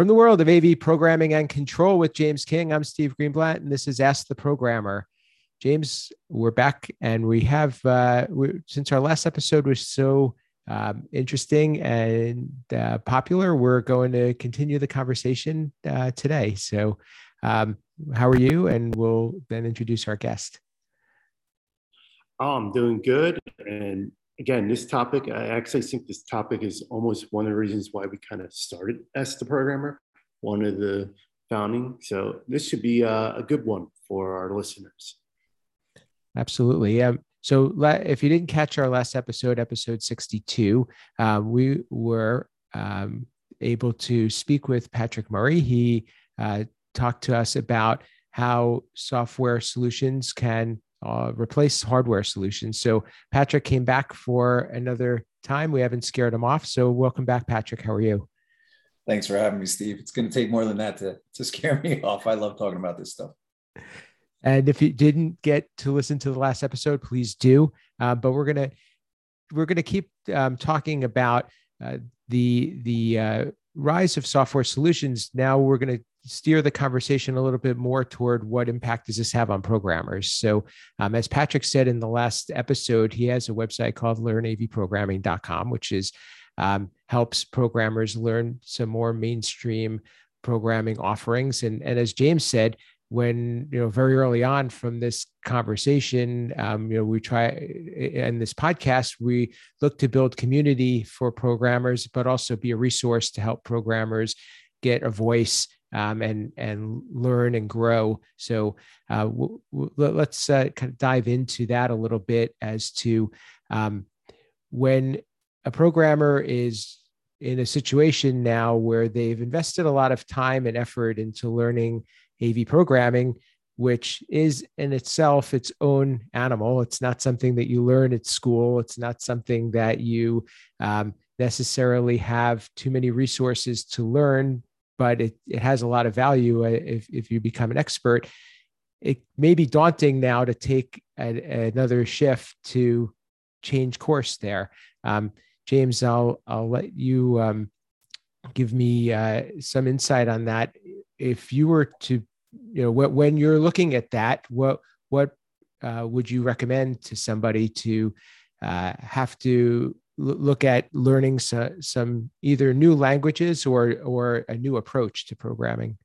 From the world of AV programming and control with James King, I'm Steve Greenblatt, and this is Ask the Programmer. James, we're back, and we have uh, we, since our last episode was so um, interesting and uh, popular, we're going to continue the conversation uh, today. So, um, how are you? And we'll then introduce our guest. I'm doing good, and again, this topic, I actually think this topic is almost one of the reasons why we kind of started Ask the Programmer, one of the founding. So this should be a, a good one for our listeners. Absolutely. Um, so if you didn't catch our last episode, episode 62, uh, we were um, able to speak with Patrick Murray. He uh, talked to us about how software solutions can uh, replace hardware solutions. So Patrick came back for another time. We haven't scared him off. So welcome back, Patrick. How are you? Thanks for having me, Steve. It's going to take more than that to, to scare me off. I love talking about this stuff. And if you didn't get to listen to the last episode, please do. Uh, but we're gonna we're gonna keep um, talking about uh, the the uh, rise of software solutions. Now we're gonna steer the conversation a little bit more toward what impact does this have on programmers. So, um, as Patrick said in the last episode, he has a website called learnavprogramming.com, which is um, helps programmers learn some more mainstream programming offerings. And, and as James said, when you know very early on from this conversation um, you know we try in this podcast we look to build community for programmers but also be a resource to help programmers get a voice um, and and learn and grow. So uh, w- w- let's uh, kind of dive into that a little bit as to um, when a programmer is in a situation now where they've invested a lot of time and effort into learning AV programming, which is in itself its own animal. It's not something that you learn at school. It's not something that you um, necessarily have too many resources to learn but it, it has a lot of value uh, if, if you become an expert. It may be daunting now to take a, another shift to change course there. Um, James, I'll, I'll let you um, give me uh, some insight on that. If you were to, you know, when you're looking at that, what, what uh, would you recommend to somebody to uh, have to look at learning so, some either new languages or or a new approach to programming?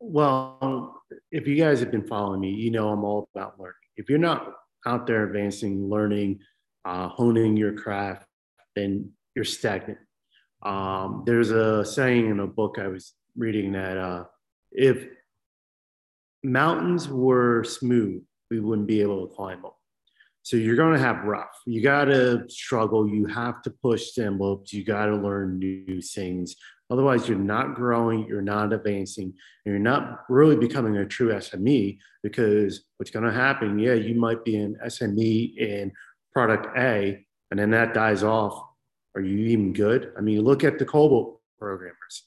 Well, if you guys have been following me, you know I'm all about learning. If you're not out there advancing, learning, uh, honing your craft, then you're stagnant. Um, there's a saying in a book I was reading that uh, if mountains were smooth, we wouldn't be able to climb them. So you're going to have rough. You got to struggle. You have to push the envelopes. You got to learn new things. Otherwise, you're not growing. You're not advancing. And you're not really becoming a true SME because what's going to happen, yeah, you might be an SME in product A, and then that dies off. Are you even good? I mean, look at the COBOL programmers.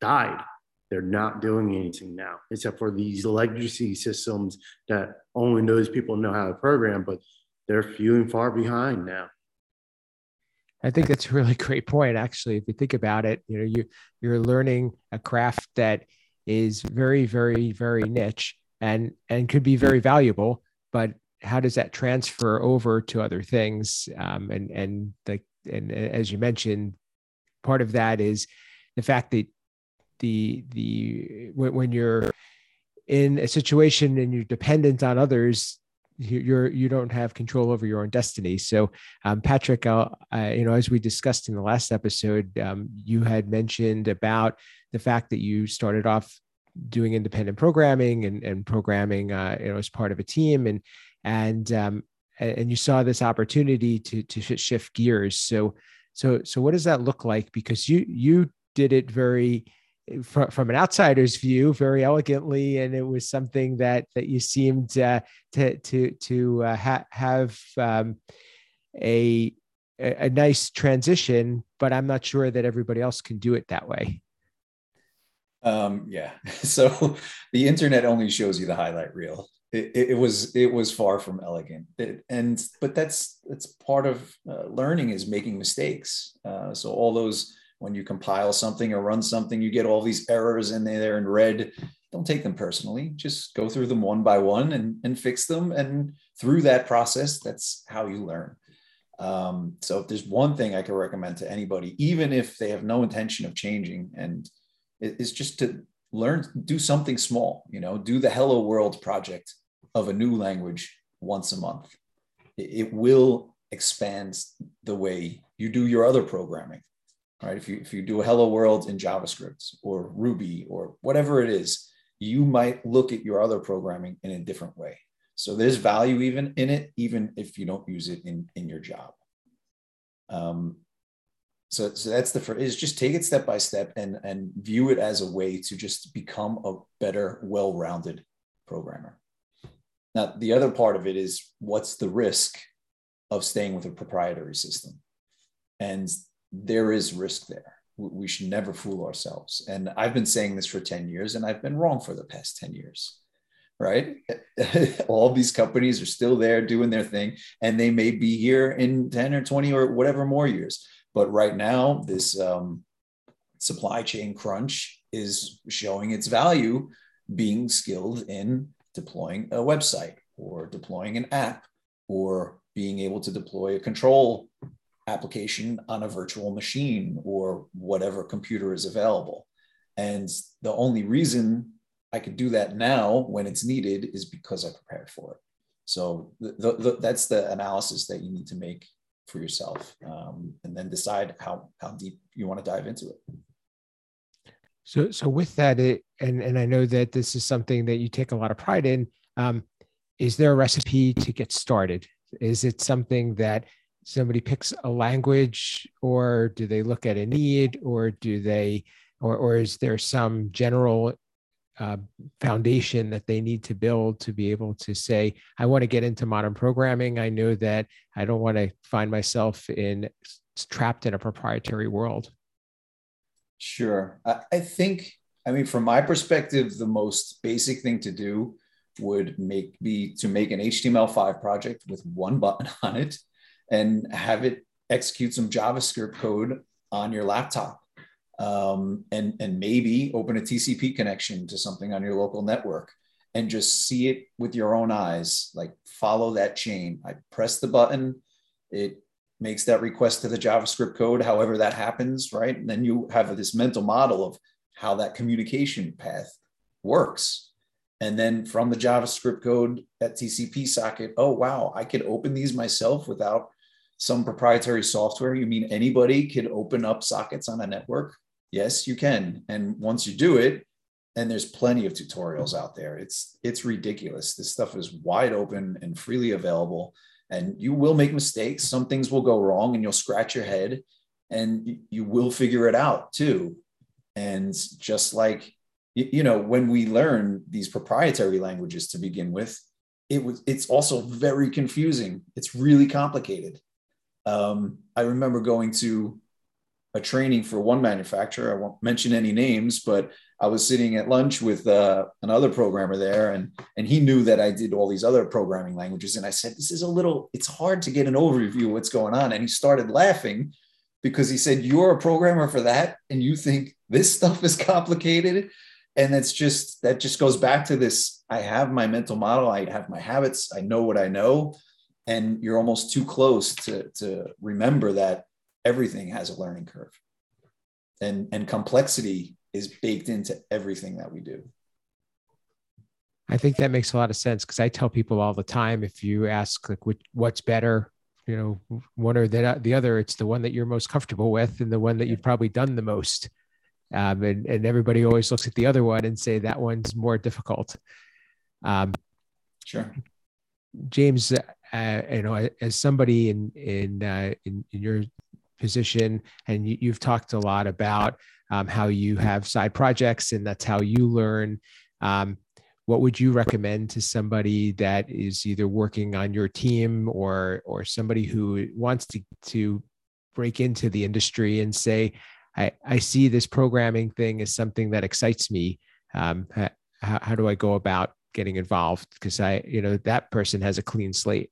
died they're not doing anything now, except for these legacy systems that only those people know how to program, but they're few and far behind now. I think that's a really great point. Actually, if you think about it, you know, you you're learning a craft that is very, very, very niche and and could be very valuable, but how does that transfer over to other things? Um, and and the and as you mentioned, part of that is the fact that the the when, when you're in a situation and you're dependent on others you're you don't have control over your own destiny. So um, patrick I'll, I, you know as we discussed in the last episode um, you had mentioned about the fact that you started off doing independent programming and, and programming uh, you know as part of a team and and um, and you saw this opportunity to to shift gears. So so so what does that look like? Because you you did it very from, from an outsider's view very elegantly and it was something that that you seemed uh, to to to uh, ha- have um, a a nice transition but i'm not sure that everybody else can do it that way. Um, yeah. So the internet only shows you the highlight reel. It, it, was it was far from elegant. It, and but that's that's part of uh, learning is making mistakes. Uh, so all those when you compile something or run something, you get all these errors in there in red. Don't take them personally. Just go through them one by one and, and fix them. And through that process, that's how you learn. Um, so if there's one thing I could recommend to anybody, even if they have no intention of changing, and it's just to learn, do something small, you know, do the Hello World project of a new language once a month. It, it will expand the way you do your other programming, right? If you, if you do a Hello World in JavaScript or Ruby or whatever it is, you might look at your other programming in a different way. So there's value even in it, even if you don't use it in, in your job. Um, so, so that's the first is just take it step by step and, and view it as a way to just become a better, well-rounded programmer. Now, the other part of it is what's the risk of staying with a proprietary system? And there is risk there. We should never fool ourselves. And I've been saying this for 10 years, and I've been wrong for the past 10 years right? All these companies are still there doing their thing, and they may be here in 10 or 20 or whatever more years. But right now, this um, supply chain crunch is showing its value being skilled in deploying a website or deploying an app or being able to deploy a control application on a virtual machine or whatever computer is available. And the only reason I could do that now when it's needed is because I prepared for it. So the, the, that's the analysis that you need to make for yourself, um, and then decide how how deep you want to dive into it. So so with that, it, and and I know that this is something that you take a lot of pride in. Um, is there a recipe to get started? Is it something that somebody picks a language, or do they look at a need, or do they, or or is there some general uh, foundation that they need to build to be able to say, I want to get into modern programming. I know that I don't want to find myself in trapped in a proprietary world. Sure. I, think, I mean, from my perspective, the most basic thing to do would make be to make an HTML5 project with one button on it and have it execute some JavaScript code on your laptop um, and and maybe open a TCP connection to something on your local network and just see it with your own eyes. Like follow that chain. I press the button, it makes that request to the JavaScript code, however that happens, right? And then you have this mental model of how that communication path works. And then from the JavaScript code, that TCP socket, oh, wow, I could open these myself without some proprietary software. You mean anybody could open up sockets on a network? Yes, you can. And once you do it, and there's plenty of tutorials out there. It's it's ridiculous. This stuff is wide open and freely available. And you will make mistakes. Some things will go wrong and you'll scratch your head and you will figure it out too. And just like you know, when we learn these proprietary languages to begin with, it was it's also very confusing. It's really complicated. Um, I remember going to a training for one manufacturer. I won't mention any names, but I was sitting at lunch with uh, another programmer there, and and he knew that I did all these other programming languages. And I said, "This is a little. It's hard to get an overview of what's going on." And he started laughing because he said, "You're a programmer for that, and you think this stuff is complicated." And that's just that just goes back to this. I have my mental model. I have my habits. I know what I know, and you're almost too close to to remember that everything has a learning curve. And and complexity is baked into everything that we do. I think that makes a lot of sense because i tell people all the time if you ask like which, what's better you know one or the, the other it's the one that you're most comfortable with and the one that you've probably done the most. Um, and, and everybody always looks at the other one and say that one's more difficult. Um, sure. James uh, you know as somebody in in, uh, in in your position and you, have talked a lot about um, how you have side projects and that's how you learn um, what would you recommend to somebody that is either working on your team or or somebody who wants to to break into the industry and say i i see this programming thing as something that excites me. Um, how, how do i go about getting involved because i you know that person has a clean slate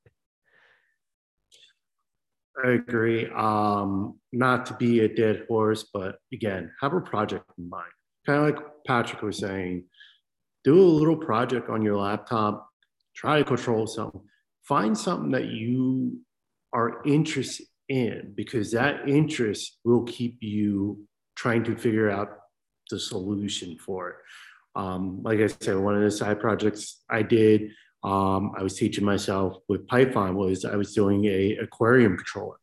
I agree. Um, not to be a dead horse, but again, have a project in mind. Kind of like Patrick was saying, do a little project on your laptop, try to control something. Find something that you are interested in because that interest will keep you trying to figure out the solution for it. Um, like I said, one of the side projects I did, um, I was teaching myself with Python was I was doing a aquarium controller.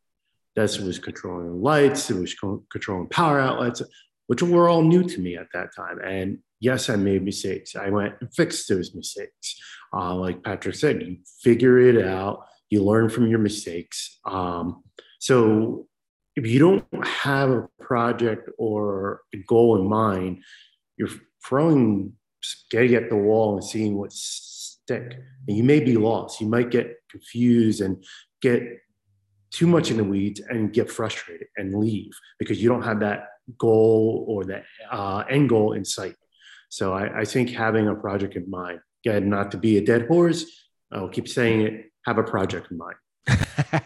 That was controlling lights, it was controlling power outlets, which were all new to me at that time. And yes, I made mistakes. I went and fixed those mistakes. Uh, like Patrick said, you figure it out, you learn from your mistakes. Um, so if you don't have a project or a goal in mind, you're throwing getting at the wall and seeing what stick. And you may be lost. You might get confused and get too much in the weeds and get frustrated and leave because you don't have that goal or that uh, end goal in sight. So I, I, think having a project in mind, again, not to be a dead horse, I'll keep saying it, have a project in mind.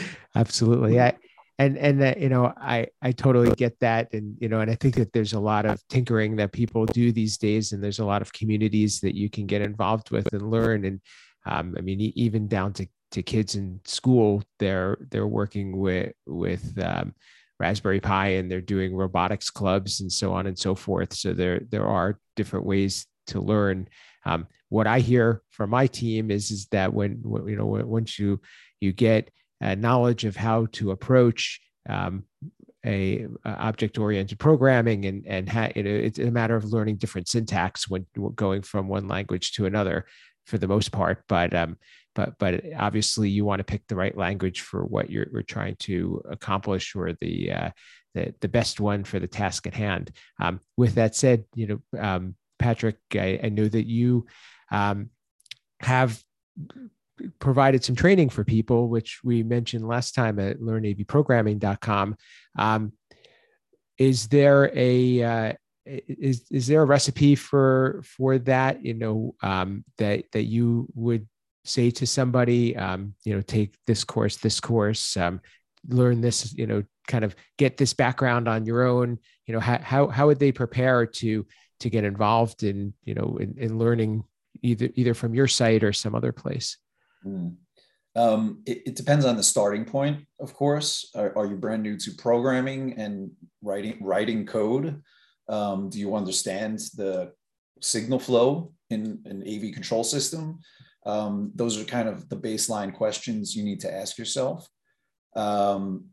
Absolutely. I, and and that you know i i totally get that. And you know and i think that there's a lot of tinkering that people do these days and there's a lot of communities that you can get involved with and learn. And um, i mean even down to to kids in school they're they're working with with um, raspberry pi and they're doing robotics clubs and so on and so forth. So there there are different ways to learn. Um, what i hear from my team is is that when you know once you you get uh, knowledge of how to approach um, a, a object-oriented programming and and ha- it, it's a matter of learning different syntax when going from one language to another for the most part but um, but but obviously you want to pick the right language for what you're, you're trying to accomplish or the uh, the, the best one for the task at hand. Um, with that said you know um, patrick I, I, know that you um, have provided some training for people, which we mentioned last time at learnavprogramming.com. Um, is there a uh, is is there a recipe for for that? You know um, that that you would say to somebody, um, you know, take this course, this course, um, learn this, you know, kind of get this background on your own. You know, how how how would they prepare to to get involved in you know in, in learning either either from your site or some other place? Mm. Um, it, it, depends on the starting point, of course. Are, are, you brand new to programming and writing writing code? Um, do you understand the signal flow in an AV control system? Um, those are kind of the baseline questions you need to ask yourself. Um,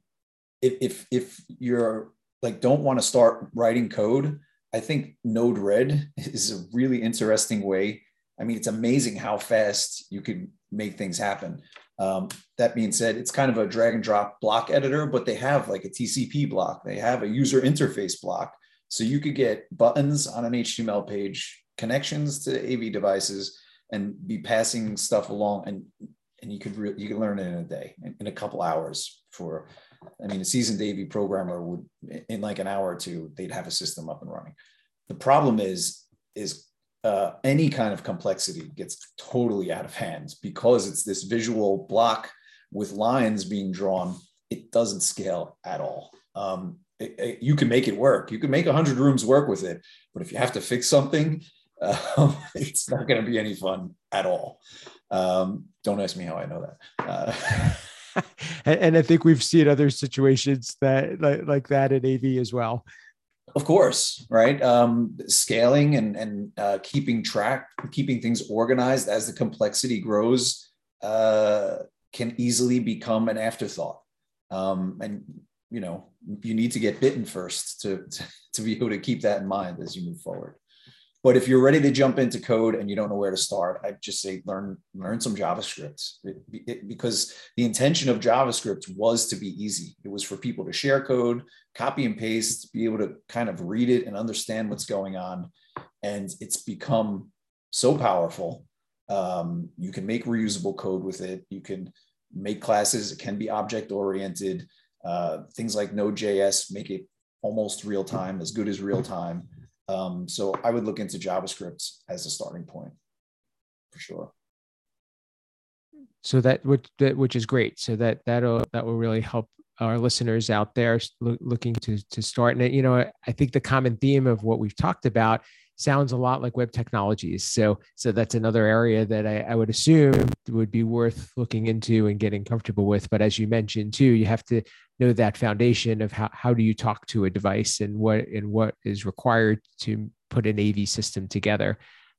if, if, if you're like don't want to start writing code, I think Node-RED is a really interesting way. I mean, it's amazing how fast you can make things happen. Um, that being said, it's kind of a drag and drop block editor, but they have like a TCP block, they have a user interface block. So you could get buttons on an HTML page, connections to AV devices, and be passing stuff along. And and you could re- you could learn it in a day, in, in a couple hours. For I mean, a seasoned AV programmer would in like an hour or two, they'd have a system up and running. The problem is is uh, any kind of complexity gets totally out of hand because it's this visual block with lines being drawn. It doesn't scale at all. Um, it, it, you can make it work. You can make 100 rooms work with it, but if you have to fix something, uh, it's not going to be any fun at all. Um, don't ask me how I know that. Uh, and, I think we've seen other situations that like, like that in AV as well. Of course, right? Um, scaling and and uh, keeping track, keeping things organized as the complexity grows uh, can easily become an afterthought. Um, and you know, you need to get bitten first to, to to be able to keep that in mind as you move forward. But if you're ready to jump into code and you don't know where to start, I just say learn learn some JavaScript because the intention of JavaScript was to be easy. It was for people to share code, copy and paste, be able to kind of read it and understand what's going on. And it's become so powerful. Um, you can make reusable code with it. You can make classes. It can be object oriented. Uh, things like Node.js make it almost real time, as good as real time. Um, so I would look into JavaScript as a starting point for sure. so that which that which is great. So that that'll that will really help our listeners out there looking to to start. And you know, I think the common theme of what we've talked about sounds a lot like web technologies. So so that's another area that I, I would assume would be worth looking into and getting comfortable with. But as you mentioned too, you have to know that foundation of how, how do you talk to a device and what and what is required to put an AV system together.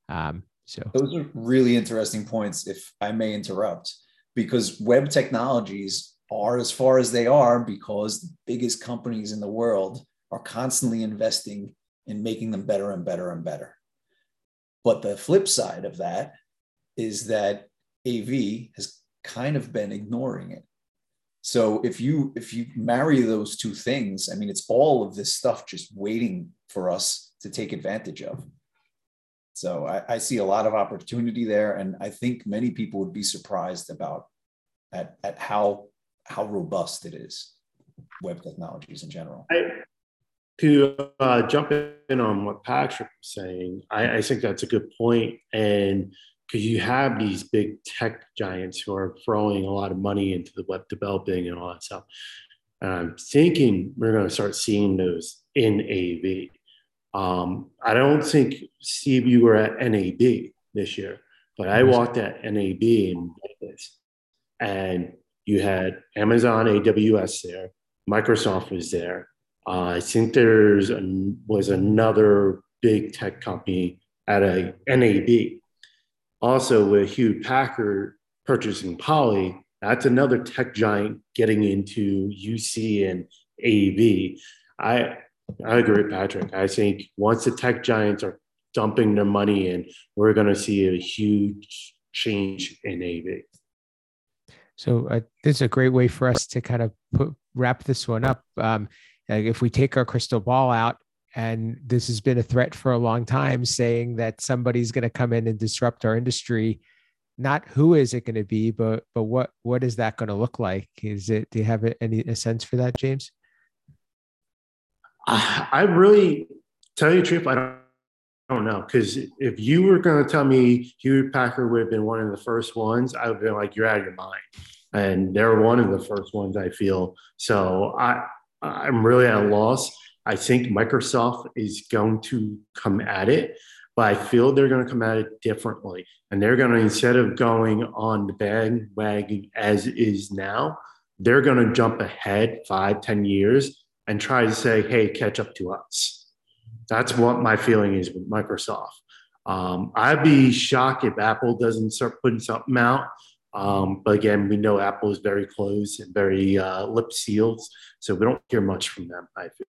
Um, so those are really interesting points, if I may interrupt, because web technologies are as far as they are because the biggest companies in the world are constantly investing in making them better and better and better. But the flip side of that is that AV has kind of been ignoring it. So if you if you marry those two things, I mean, it's all of this stuff just waiting for us to take advantage of. So I, I, see a lot of opportunity there, and I think many people would be surprised about at, at how how robust it is, web technologies in general. I, to uh, jump in on what Patrick was saying, I, I think that's a good point, and because you have these big tech giants who are throwing a lot of money into the web developing and all that stuff. And I'm thinking we're going to start seeing those in AV. Um, I don't think Steve, you were at NAB this year, but I walked at NAB in Vegas, and you had Amazon AWS there, Microsoft was there. Uh, I think there's a, was another big tech company at a NAB. Also, with Hewlett Packard purchasing Poly, that's another tech giant getting into UC and AV. I I agree Patrick. I think once the tech giants are dumping their money in, we're going to see a huge change in AV. So uh, this is a great way for us to kind of put, wrap this one up. Um, if we take our crystal ball out, and this has been a threat for a long time, saying that somebody's going to come in and disrupt our industry. Not who is it going to be, but but what what is that going to look like? Is it? Do you have any a sense for that, James? I really tell you the truth, I don't, I don't know. Because if you were going to tell me Hewlett Packard would have been one of the first ones, I would have been like, you're out of your mind. And they're one of the first ones I feel. So I, I'm really at a loss. I think Microsoft is going to come at it, but I feel they're going to come at it differently. And they're going to, instead of going on the bandwagon as is now, they're going to jump ahead five, ten years and try to say, hey, catch up to us. That's what my feeling is with Microsoft. Um, I'd be shocked if Apple doesn't start putting something out. Um, but again, we know Apple is very closed and very uh, lip sealed, so we don't hear much from them. I feel.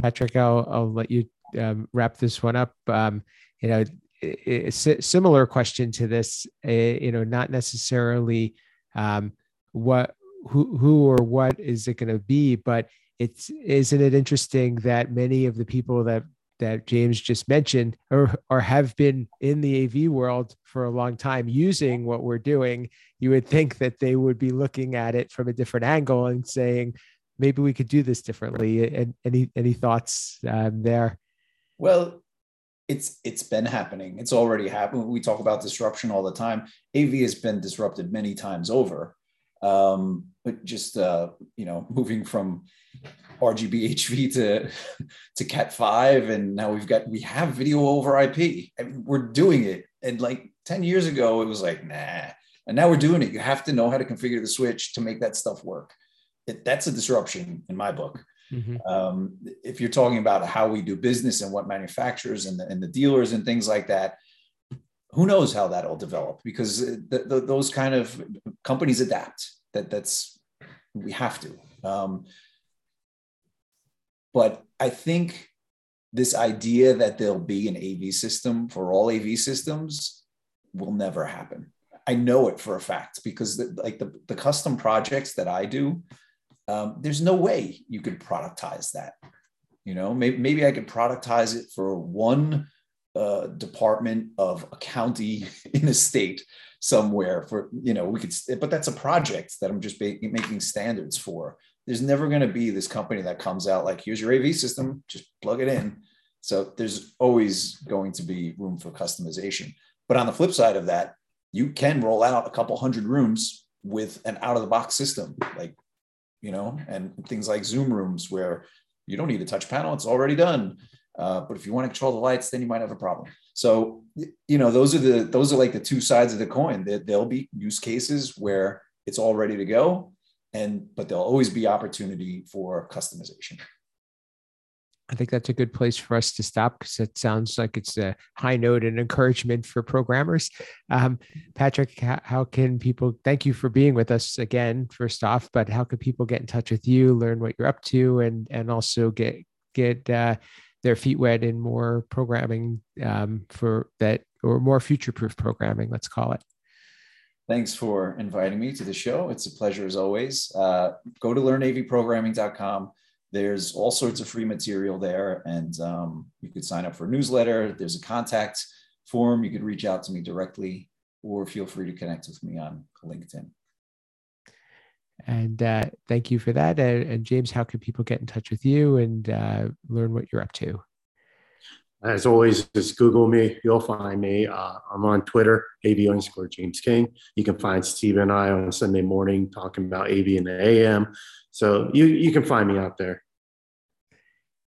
Patrick, I'll, I'll let you um, wrap this one up. Um, you know, a similar question to this. Uh, you know, not necessarily um, what who who or what is it going to be but it's isn't it interesting that many of the people that that James just mentioned or or have been in the AV world for a long time using what we're doing you would think that they would be looking at it from a different angle and saying maybe we could do this differently. And any any thoughts um, there? Well it's it's been happening. It's already happened we talk about disruption all the time. Av has been disrupted many times over. Um, but just uh, you know moving from RGB HV to to Cat five, and now we've got we have video over IP. I mean, we're doing it, and like ten years ago, it was like nah, and now we're doing it. You have to know how to configure the switch to make that stuff work. It, that's a disruption in my book. Mm-hmm. Um, if you're talking about how we do business and what manufacturers and the, and the dealers and things like that, who knows how that'll develop because the, the, those kind of companies adapt that that's we have to um, but i think this idea that there'll be an av system for all av systems will never happen i know it for a fact because the, like the, the custom projects that i do um, there's no way you could productize that you know? Maybe, maybe i could productize it for one uh, department of a county in a state somewhere for you know we could but that's a project that i'm just making standards for. There's never going to be this company that comes out like here's your av system just plug it in. So there's always going to be room for customization. But on the flip side of that you can roll out a couple hundred rooms with an out of the box system, like, you know, and things like Zoom rooms where you don't need a touch panel, it's already done. Uh, but if you want to control the lights, then you might have a problem. So, you know, those are the those are like the two sides of the coin. That there'll be use cases where it's all ready to go, and but there'll always be opportunity for customization. I think that's a good place for us to stop because it sounds like it's a high note and encouragement for programmers. Um, Patrick, how, can people thank you for being with us again, first off, but how can people get in touch with you, learn what you're up to, and and also get get uh, their feet wet in more programming um, for that or more future proof programming, let's call it? Thanks for inviting me to the show. It's a pleasure as always. Uh, go to learnavprogramming.com there's all sorts of free material there, and um, you could sign up for a newsletter. There's a contact form. You could reach out to me directly, or feel free to connect with me on LinkedIn. And uh, thank you for that. And, and, James, how can people get in touch with you and uh, learn what you're up to? As always, just Google me. You'll find me. Uh, I'm on Twitter, AV underscore James King. You can find Steve and I on Sunday morning talking about AV in the AM. So you you can find me out there.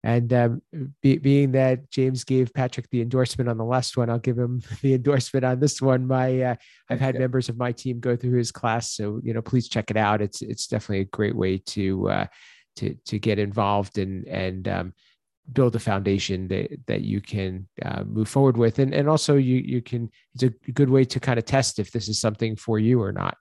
And um, be, being that James gave Patrick the endorsement on the last one, I'll give him the endorsement on this one. My uh, I've had members of my team go through his class, so you know, please check it out. It's it's definitely a great way to uh, to to get involved and and um, build a foundation that that you can uh, move forward with, and and also you you can it's a good way to kind of test if this is something for you or not.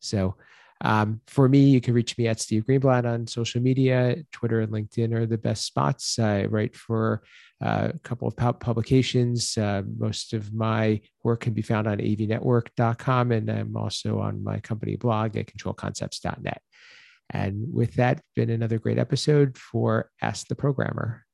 So um, for me, you can reach me at Steve Greenblatt on social media. Twitter and LinkedIn are the best spots. I write for uh, a couple of publications. Uh, most of my work can be found on avnetwork.com, and I'm also on my company blog at controlconcepts.net. And with that, been another great episode for Ask the Programmer.